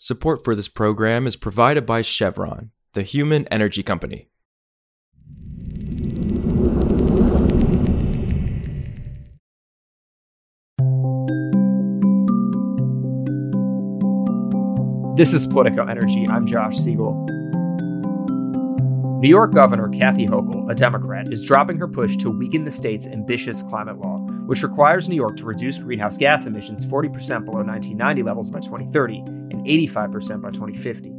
Support for this program is provided by Chevron, the human energy company. This is Politico Energy. I'm Josh Siegel. New York Governor Kathy Hochul, a Democrat, is dropping her push to weaken the state's ambitious climate law, which requires New York to reduce greenhouse gas emissions 40% below 1990 levels by 2030 and 85% by 2050.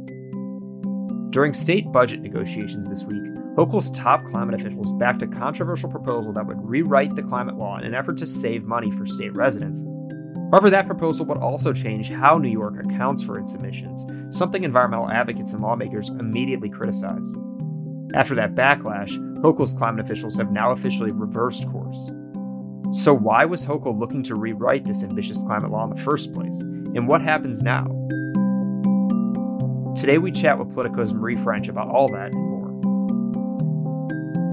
During state budget negotiations this week, Hochul's top climate officials backed a controversial proposal that would rewrite the climate law in an effort to save money for state residents. However, that proposal would also change how New York accounts for its emissions, something environmental advocates and lawmakers immediately criticized. After that backlash, Hochul's climate officials have now officially reversed course. So, why was Hochul looking to rewrite this ambitious climate law in the first place? And what happens now? Today, we chat with Politico's Marie French about all that and more.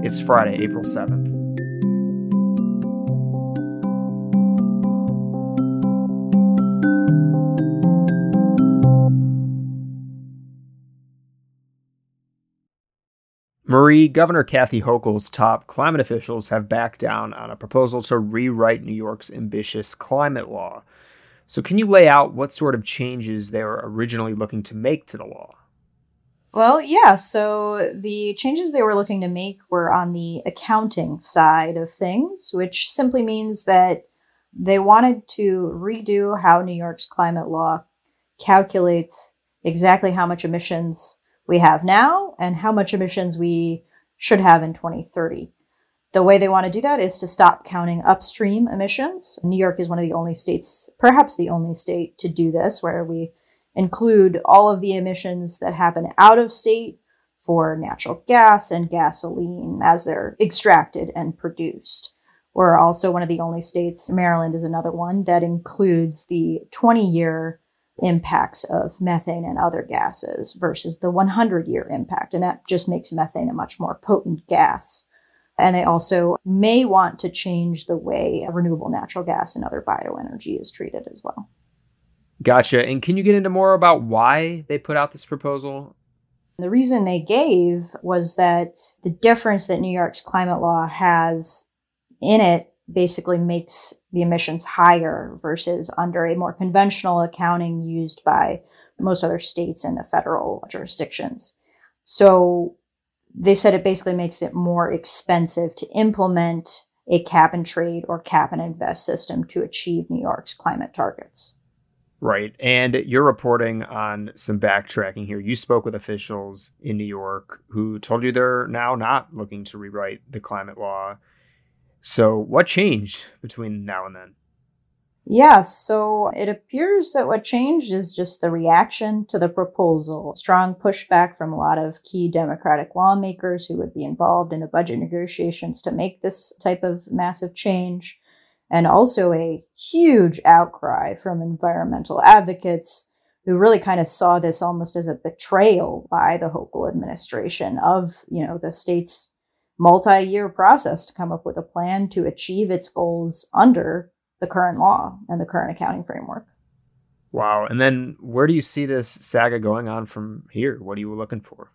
It's Friday, April 7th. Marie, Governor Kathy Hochul's top climate officials have backed down on a proposal to rewrite New York's ambitious climate law. So, can you lay out what sort of changes they were originally looking to make to the law? Well, yeah. So, the changes they were looking to make were on the accounting side of things, which simply means that they wanted to redo how New York's climate law calculates exactly how much emissions we have now and how much emissions we should have in 2030. The way they want to do that is to stop counting upstream emissions. New York is one of the only states, perhaps the only state, to do this, where we include all of the emissions that happen out of state for natural gas and gasoline as they're extracted and produced. We're also one of the only states, Maryland is another one, that includes the 20 year impacts of methane and other gases versus the 100 year impact. And that just makes methane a much more potent gas. And they also may want to change the way renewable natural gas and other bioenergy is treated as well. Gotcha. And can you get into more about why they put out this proposal? The reason they gave was that the difference that New York's climate law has in it basically makes the emissions higher versus under a more conventional accounting used by most other states and the federal jurisdictions. So they said it basically makes it more expensive to implement a cap and trade or cap and invest system to achieve New York's climate targets. Right. And you're reporting on some backtracking here. You spoke with officials in New York who told you they're now not looking to rewrite the climate law. So, what changed between now and then? Yeah, so it appears that what changed is just the reaction to the proposal. Strong pushback from a lot of key Democratic lawmakers who would be involved in the budget negotiations to make this type of massive change, and also a huge outcry from environmental advocates who really kind of saw this almost as a betrayal by the Hochul administration of, you know, the state's multi-year process to come up with a plan to achieve its goals under the current law and the current accounting framework. Wow. And then where do you see this saga going on from here? What are you looking for?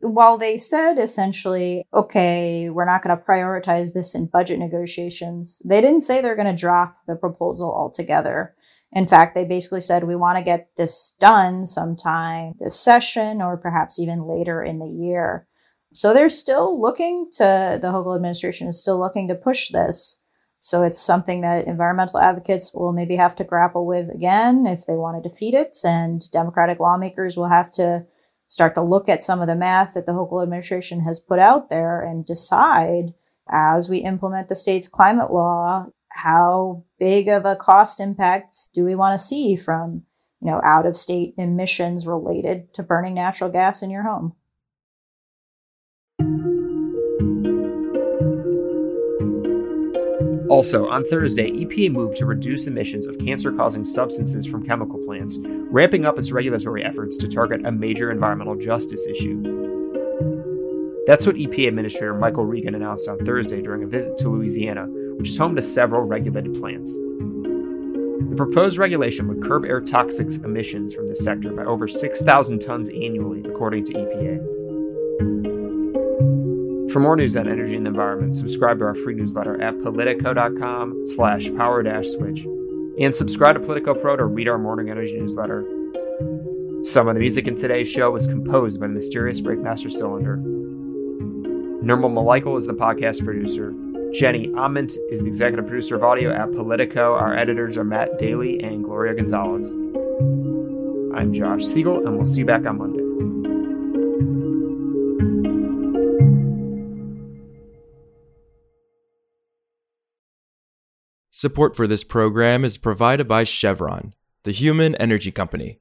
While they said essentially, okay, we're not going to prioritize this in budget negotiations, they didn't say they're going to drop the proposal altogether. In fact, they basically said we want to get this done sometime this session or perhaps even later in the year. So they're still looking to, the Hochul administration is still looking to push this. So it's something that environmental advocates will maybe have to grapple with again if they want to defeat it. And Democratic lawmakers will have to start to look at some of the math that the Hochul administration has put out there and decide as we implement the state's climate law, how big of a cost impact do we want to see from, you know, out of state emissions related to burning natural gas in your home? Also, on Thursday, EPA moved to reduce emissions of cancer causing substances from chemical plants, ramping up its regulatory efforts to target a major environmental justice issue. That's what EPA Administrator Michael Regan announced on Thursday during a visit to Louisiana, which is home to several regulated plants. The proposed regulation would curb air toxics emissions from this sector by over 6,000 tons annually, according to EPA. For more news on energy and the environment, subscribe to our free newsletter at politico.com slash power dash switch and subscribe to Politico Pro to read our morning energy newsletter. Some of the music in today's show was composed by the mysterious Breakmaster Cylinder. Nirmal Mulaikal is the podcast producer. Jenny Ament is the executive producer of audio at Politico. Our editors are Matt Daly and Gloria Gonzalez. I'm Josh Siegel, and we'll see you back on Monday. Support for this program is provided by Chevron, the human energy company.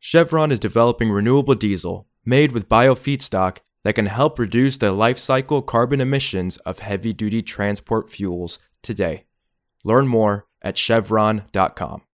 Chevron is developing renewable diesel made with biofeedstock that can help reduce the life cycle carbon emissions of heavy duty transport fuels today. Learn more at chevron.com.